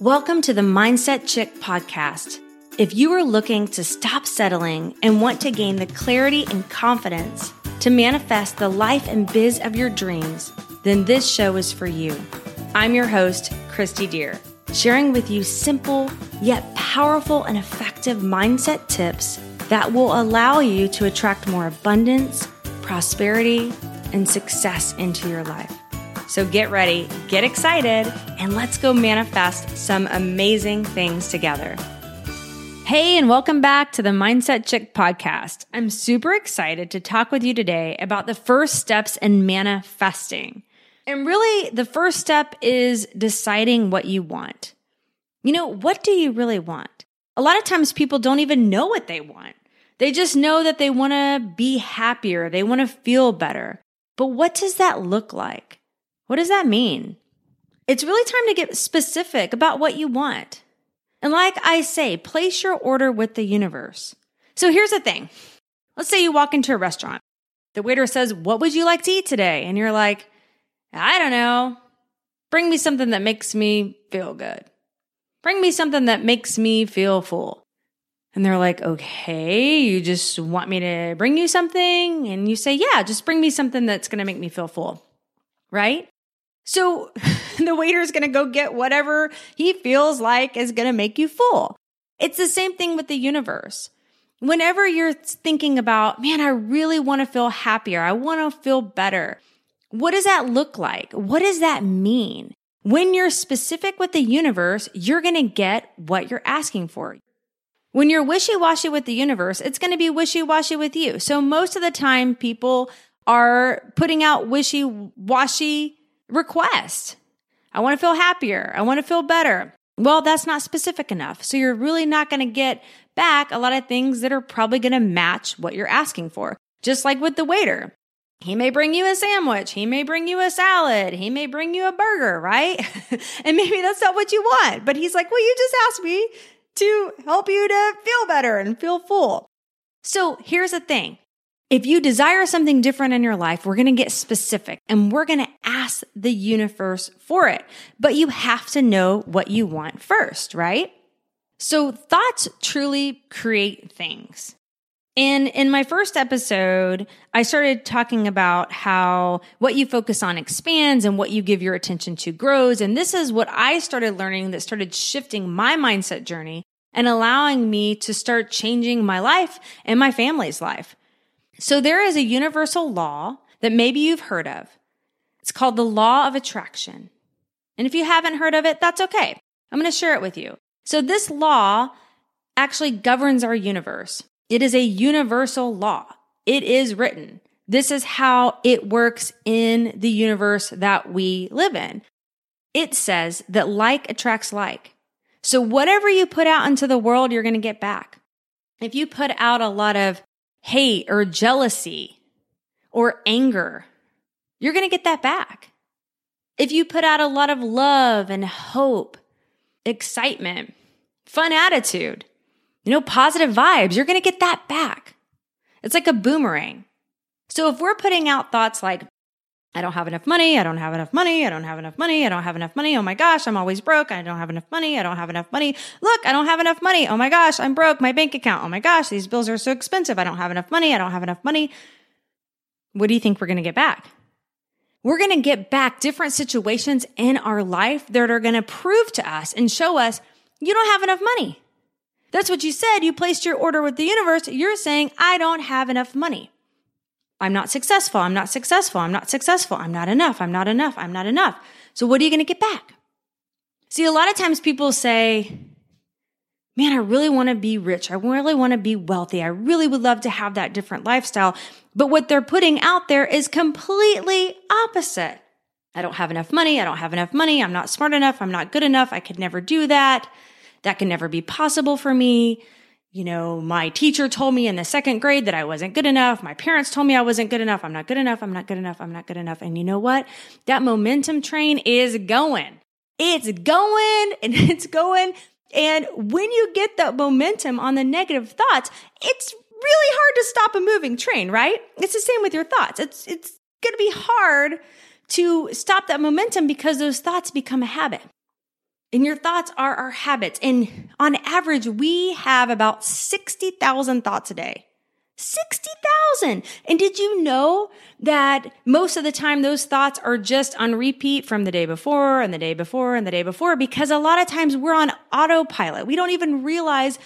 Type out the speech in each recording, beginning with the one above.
Welcome to the Mindset Chick podcast. If you are looking to stop settling and want to gain the clarity and confidence to manifest the life and biz of your dreams, then this show is for you. I'm your host, Christy Deer, sharing with you simple yet powerful and effective mindset tips that will allow you to attract more abundance, prosperity, and success into your life. So get ready, get excited, and let's go manifest some amazing things together. Hey, and welcome back to the Mindset Chick podcast. I'm super excited to talk with you today about the first steps in manifesting. And really, the first step is deciding what you want. You know, what do you really want? A lot of times people don't even know what they want. They just know that they want to be happier, they want to feel better. But what does that look like? What does that mean? It's really time to get specific about what you want. And like I say, place your order with the universe. So here's the thing. Let's say you walk into a restaurant. The waiter says, What would you like to eat today? And you're like, I don't know. Bring me something that makes me feel good. Bring me something that makes me feel full. And they're like, okay, you just want me to bring you something? And you say, yeah, just bring me something that's going to make me feel full. Right? So the waiter is going to go get whatever he feels like is going to make you full. It's the same thing with the universe. Whenever you're thinking about, man, I really want to feel happier. I want to feel better. What does that look like? What does that mean? When you're specific with the universe, you're going to get what you're asking for. When you're wishy washy with the universe, it's going to be wishy washy with you. So most of the time, people are putting out wishy washy request. I want to feel happier. I want to feel better. Well, that's not specific enough. So you're really not going to get back a lot of things that are probably going to match what you're asking for. Just like with the waiter. He may bring you a sandwich. He may bring you a salad. He may bring you a burger, right? and maybe that's not what you want. But he's like, well, you just asked me to help you to feel better and feel full. So here's the thing. If you desire something different in your life, we're going to get specific and we're going to ask the universe for it. But you have to know what you want first, right? So thoughts truly create things. And in my first episode, I started talking about how what you focus on expands and what you give your attention to grows. And this is what I started learning that started shifting my mindset journey and allowing me to start changing my life and my family's life. So there is a universal law that maybe you've heard of. It's called the law of attraction. And if you haven't heard of it, that's okay. I'm going to share it with you. So this law actually governs our universe. It is a universal law. It is written. This is how it works in the universe that we live in. It says that like attracts like. So whatever you put out into the world, you're going to get back. If you put out a lot of hate or jealousy or anger, you're going to get that back. If you put out a lot of love and hope, excitement, fun attitude, you know, positive vibes, you're going to get that back. It's like a boomerang. So if we're putting out thoughts like, I don't have enough money. I don't have enough money. I don't have enough money. I don't have enough money. Oh my gosh, I'm always broke. I don't have enough money. I don't have enough money. Look, I don't have enough money. Oh my gosh, I'm broke. My bank account. Oh my gosh, these bills are so expensive. I don't have enough money. I don't have enough money. What do you think we're going to get back? We're going to get back different situations in our life that are going to prove to us and show us you don't have enough money. That's what you said. You placed your order with the universe. You're saying, I don't have enough money. I'm not successful. I'm not successful. I'm not successful. I'm not enough. I'm not enough. I'm not enough. So what are you going to get back? See, a lot of times people say, man, I really want to be rich. I really want to be wealthy. I really would love to have that different lifestyle. But what they're putting out there is completely opposite. I don't have enough money. I don't have enough money. I'm not smart enough. I'm not good enough. I could never do that. That can never be possible for me you know, my teacher told me in the second grade that I wasn't good enough. My parents told me I wasn't good enough. I'm not good enough. I'm not good enough. I'm not good enough. And you know what? That momentum train is going. It's going and it's going. And when you get that momentum on the negative thoughts, it's really hard to stop a moving train, right? It's the same with your thoughts. It's, it's going to be hard to stop that momentum because those thoughts become a habit. And your thoughts are our habits. And on average, we have about 60,000 thoughts a day. 60,000. And did you know that most of the time those thoughts are just on repeat from the day before and the day before and the day before? Because a lot of times we're on autopilot. We don't even realize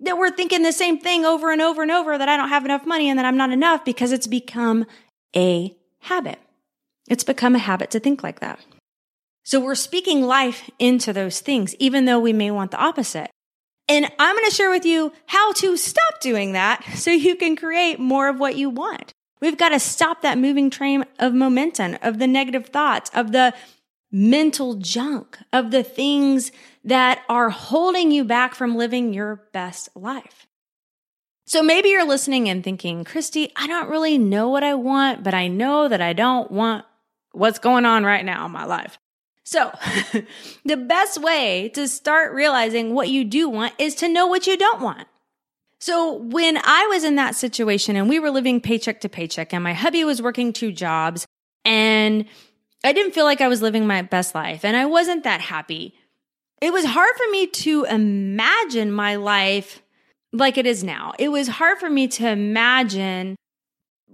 that we're thinking the same thing over and over and over that I don't have enough money and that I'm not enough because it's become a habit. It's become a habit to think like that. So we're speaking life into those things, even though we may want the opposite. And I'm going to share with you how to stop doing that so you can create more of what you want. We've got to stop that moving train of momentum, of the negative thoughts, of the mental junk, of the things that are holding you back from living your best life. So maybe you're listening and thinking, Christy, I don't really know what I want, but I know that I don't want what's going on right now in my life. So the best way to start realizing what you do want is to know what you don't want. So when I was in that situation and we were living paycheck to paycheck and my hubby was working two jobs and I didn't feel like I was living my best life and I wasn't that happy. It was hard for me to imagine my life like it is now. It was hard for me to imagine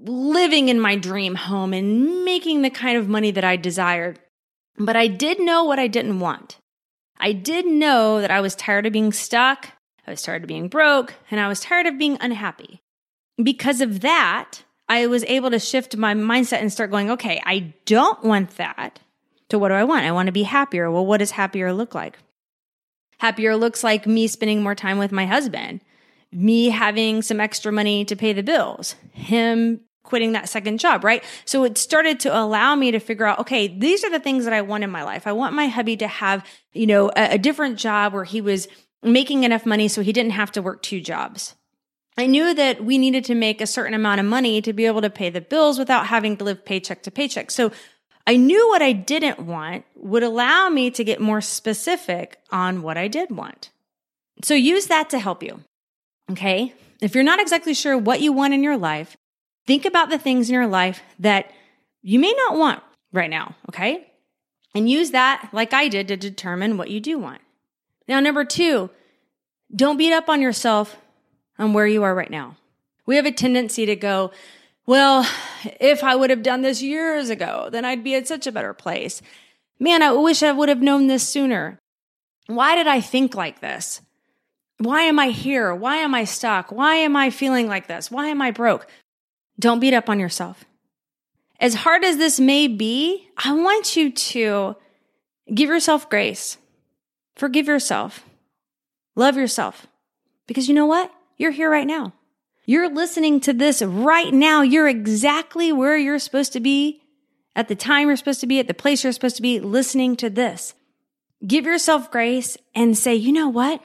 living in my dream home and making the kind of money that I desired. But I did know what I didn't want. I did know that I was tired of being stuck. I was tired of being broke and I was tired of being unhappy. Because of that, I was able to shift my mindset and start going, okay, I don't want that. So what do I want? I want to be happier. Well, what does happier look like? Happier looks like me spending more time with my husband, me having some extra money to pay the bills, him quitting that second job, right? So it started to allow me to figure out, okay, these are the things that I want in my life. I want my hubby to have, you know, a, a different job where he was making enough money so he didn't have to work two jobs. I knew that we needed to make a certain amount of money to be able to pay the bills without having to live paycheck to paycheck. So I knew what I didn't want would allow me to get more specific on what I did want. So use that to help you. Okay. If you're not exactly sure what you want in your life, think about the things in your life that you may not want right now. Okay. And use that like I did to determine what you do want. Now, number two, don't beat up on yourself on where you are right now. We have a tendency to go, well, if I would have done this years ago, then I'd be at such a better place. Man, I wish I would have known this sooner. Why did I think like this? Why am I here? Why am I stuck? Why am I feeling like this? Why am I broke? Don't beat up on yourself. As hard as this may be, I want you to give yourself grace. Forgive yourself. Love yourself. Because you know what? You're here right now. You're listening to this right now. You're exactly where you're supposed to be at the time you're supposed to be, at the place you're supposed to be, listening to this. Give yourself grace and say, you know what?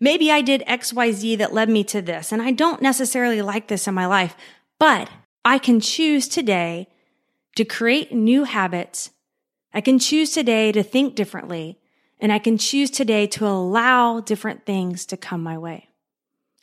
Maybe I did XYZ that led me to this, and I don't necessarily like this in my life, but I can choose today to create new habits. I can choose today to think differently, and I can choose today to allow different things to come my way.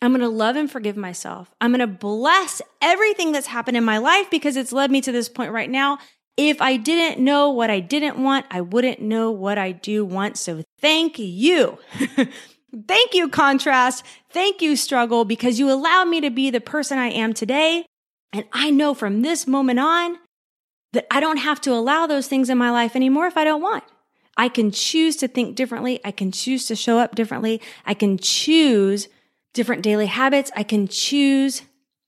I'm going to love and forgive myself. I'm going to bless everything that's happened in my life because it's led me to this point right now. If I didn't know what I didn't want, I wouldn't know what I do want. So thank you. thank you, contrast. Thank you, struggle, because you allowed me to be the person I am today. And I know from this moment on that I don't have to allow those things in my life anymore if I don't want. I can choose to think differently. I can choose to show up differently. I can choose different daily habits. I can choose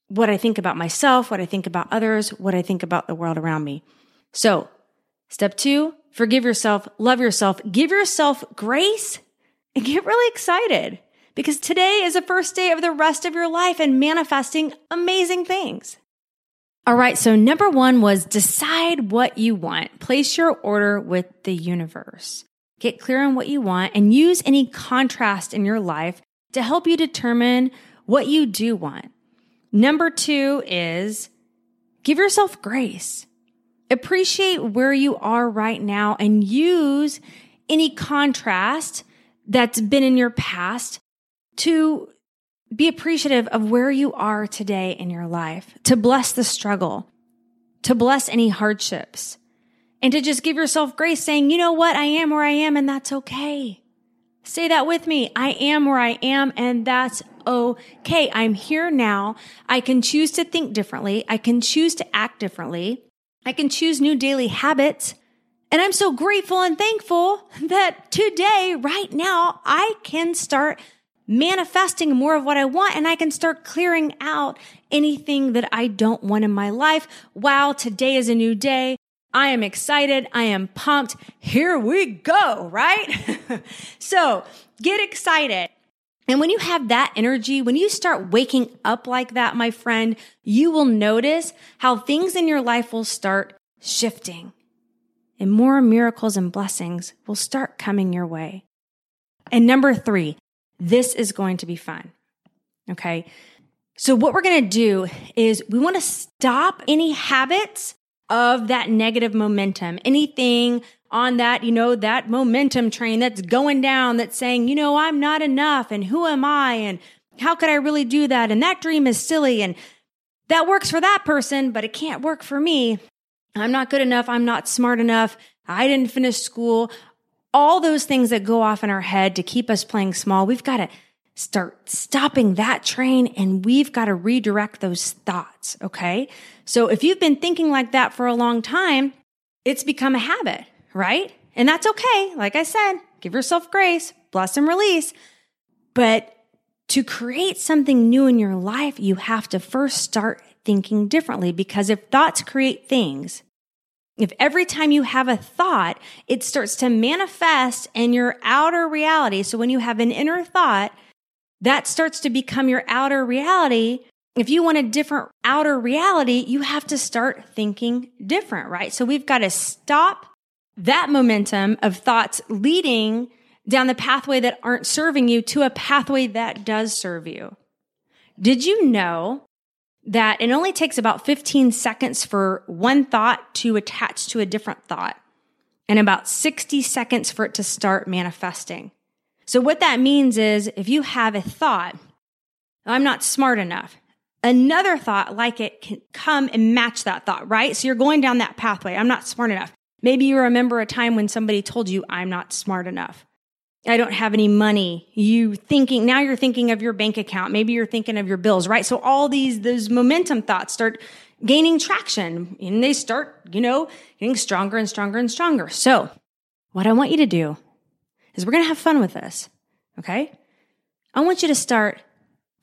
what I think about myself, what I think about others, what I think about the world around me. So step two, forgive yourself, love yourself, give yourself grace and get really excited because today is the first day of the rest of your life and manifesting amazing things. All right. So number one was decide what you want. Place your order with the universe. Get clear on what you want and use any contrast in your life to help you determine what you do want. Number two is give yourself grace. Appreciate where you are right now and use any contrast that's been in your past to be appreciative of where you are today in your life, to bless the struggle, to bless any hardships, and to just give yourself grace saying, you know what? I am where I am and that's okay. Say that with me. I am where I am, and that's okay. I'm here now. I can choose to think differently. I can choose to act differently. I can choose new daily habits. And I'm so grateful and thankful that today, right now, I can start manifesting more of what I want and I can start clearing out anything that I don't want in my life. Wow, today is a new day. I am excited. I am pumped. Here we go, right? so get excited. And when you have that energy, when you start waking up like that, my friend, you will notice how things in your life will start shifting and more miracles and blessings will start coming your way. And number three, this is going to be fun. Okay. So what we're going to do is we want to stop any habits of that negative momentum, anything on that, you know, that momentum train that's going down that's saying, you know, I'm not enough and who am I and how could I really do that? And that dream is silly and that works for that person, but it can't work for me. I'm not good enough. I'm not smart enough. I didn't finish school. All those things that go off in our head to keep us playing small. We've got to start stopping that train and we've got to redirect those thoughts. Okay. So if you've been thinking like that for a long time, it's become a habit, right? And that's okay. Like I said, give yourself grace, bless and release. But to create something new in your life, you have to first start thinking differently because if thoughts create things, if every time you have a thought, it starts to manifest in your outer reality. So when you have an inner thought, that starts to become your outer reality. If you want a different outer reality, you have to start thinking different, right? So we've got to stop that momentum of thoughts leading down the pathway that aren't serving you to a pathway that does serve you. Did you know that it only takes about 15 seconds for one thought to attach to a different thought and about 60 seconds for it to start manifesting? So what that means is if you have a thought, I'm not smart enough. Another thought like it can come and match that thought, right? So you're going down that pathway. I'm not smart enough. Maybe you remember a time when somebody told you, I'm not smart enough. I don't have any money. You thinking, now you're thinking of your bank account. Maybe you're thinking of your bills, right? So all these, those momentum thoughts start gaining traction and they start, you know, getting stronger and stronger and stronger. So what I want you to do is we're going to have fun with this. Okay. I want you to start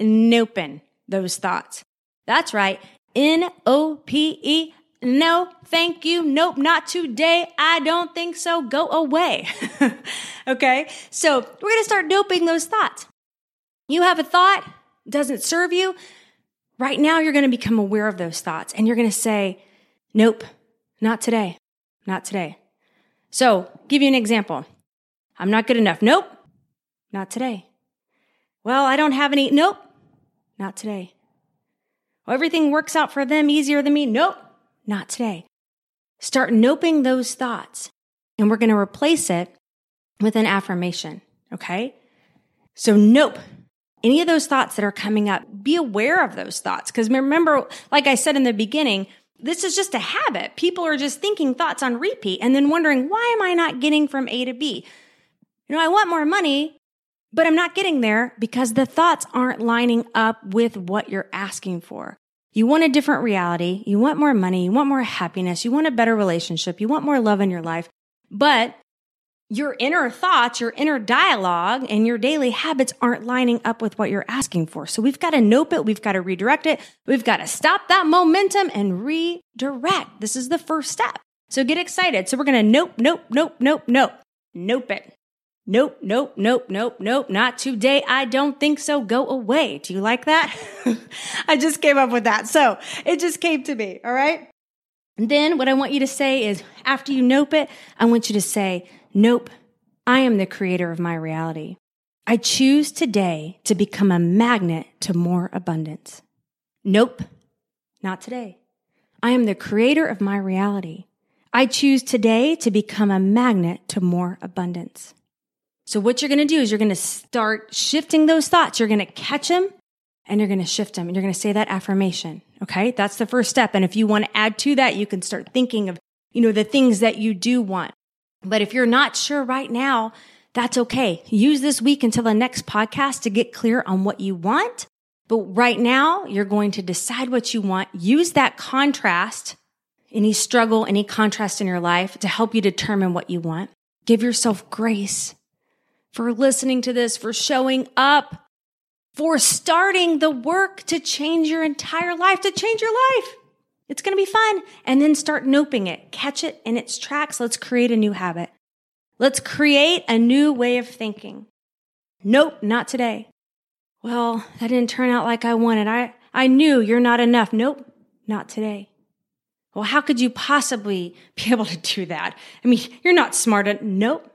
noping those thoughts. That's right. N O P E no, thank you. Nope, not today. I don't think so. Go away. okay. So we're going to start noping those thoughts. You have a thought, doesn't serve you. Right now, you're going to become aware of those thoughts and you're going to say, nope, not today. Not today. So give you an example. I'm not good enough. Nope, not today. Well, I don't have any. Nope, not today. Well, everything works out for them easier than me. Nope, not today. Start noping those thoughts and we're going to replace it with an affirmation. Okay. So nope. Any of those thoughts that are coming up, be aware of those thoughts. Cause remember, like I said in the beginning, this is just a habit. People are just thinking thoughts on repeat and then wondering, why am I not getting from A to B? You know, I want more money, but I'm not getting there because the thoughts aren't lining up with what you're asking for. You want a different reality. You want more money. You want more happiness. You want a better relationship. You want more love in your life. But your inner thoughts, your inner dialogue, and your daily habits aren't lining up with what you're asking for. So we've got to nope it. We've got to redirect it. We've got to stop that momentum and redirect. This is the first step. So get excited. So we're going to nope, nope, nope, nope, nope, nope it. Nope, nope, nope, nope, nope, not today. I don't think so. Go away. Do you like that? I just came up with that. So it just came to me. All right. And then what I want you to say is after you nope it, I want you to say, nope, I am the creator of my reality. I choose today to become a magnet to more abundance. Nope, not today. I am the creator of my reality. I choose today to become a magnet to more abundance. So what you're going to do is you're going to start shifting those thoughts. You're going to catch them and you're going to shift them and you're going to say that affirmation. Okay. That's the first step. And if you want to add to that, you can start thinking of, you know, the things that you do want. But if you're not sure right now, that's okay. Use this week until the next podcast to get clear on what you want. But right now, you're going to decide what you want. Use that contrast, any struggle, any contrast in your life to help you determine what you want. Give yourself grace for listening to this, for showing up, for starting the work to change your entire life, to change your life. It's going to be fun. And then start noping it, catch it in its tracks. Let's create a new habit. Let's create a new way of thinking. Nope, not today. Well, that didn't turn out like I wanted. I, I knew you're not enough. Nope, not today. Well, how could you possibly be able to do that? I mean, you're not smart. Enough. Nope,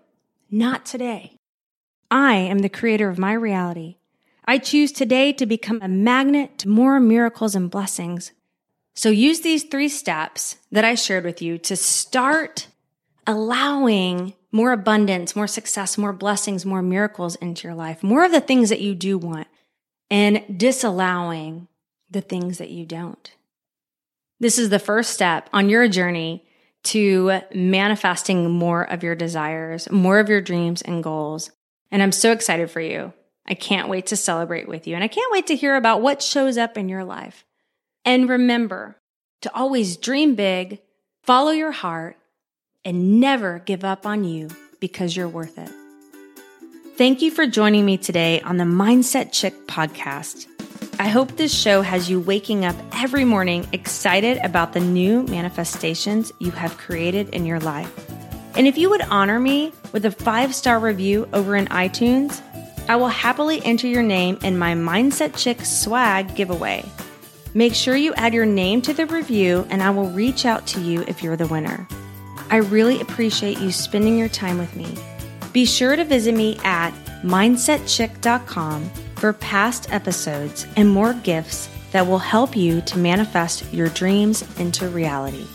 not today. I am the creator of my reality. I choose today to become a magnet to more miracles and blessings. So use these three steps that I shared with you to start allowing more abundance, more success, more blessings, more miracles into your life, more of the things that you do want, and disallowing the things that you don't. This is the first step on your journey to manifesting more of your desires, more of your dreams and goals. And I'm so excited for you. I can't wait to celebrate with you. And I can't wait to hear about what shows up in your life. And remember to always dream big, follow your heart, and never give up on you because you're worth it. Thank you for joining me today on the Mindset Chick podcast. I hope this show has you waking up every morning excited about the new manifestations you have created in your life. And if you would honor me with a five star review over in iTunes, I will happily enter your name in my Mindset Chick swag giveaway. Make sure you add your name to the review, and I will reach out to you if you're the winner. I really appreciate you spending your time with me. Be sure to visit me at mindsetchick.com for past episodes and more gifts that will help you to manifest your dreams into reality.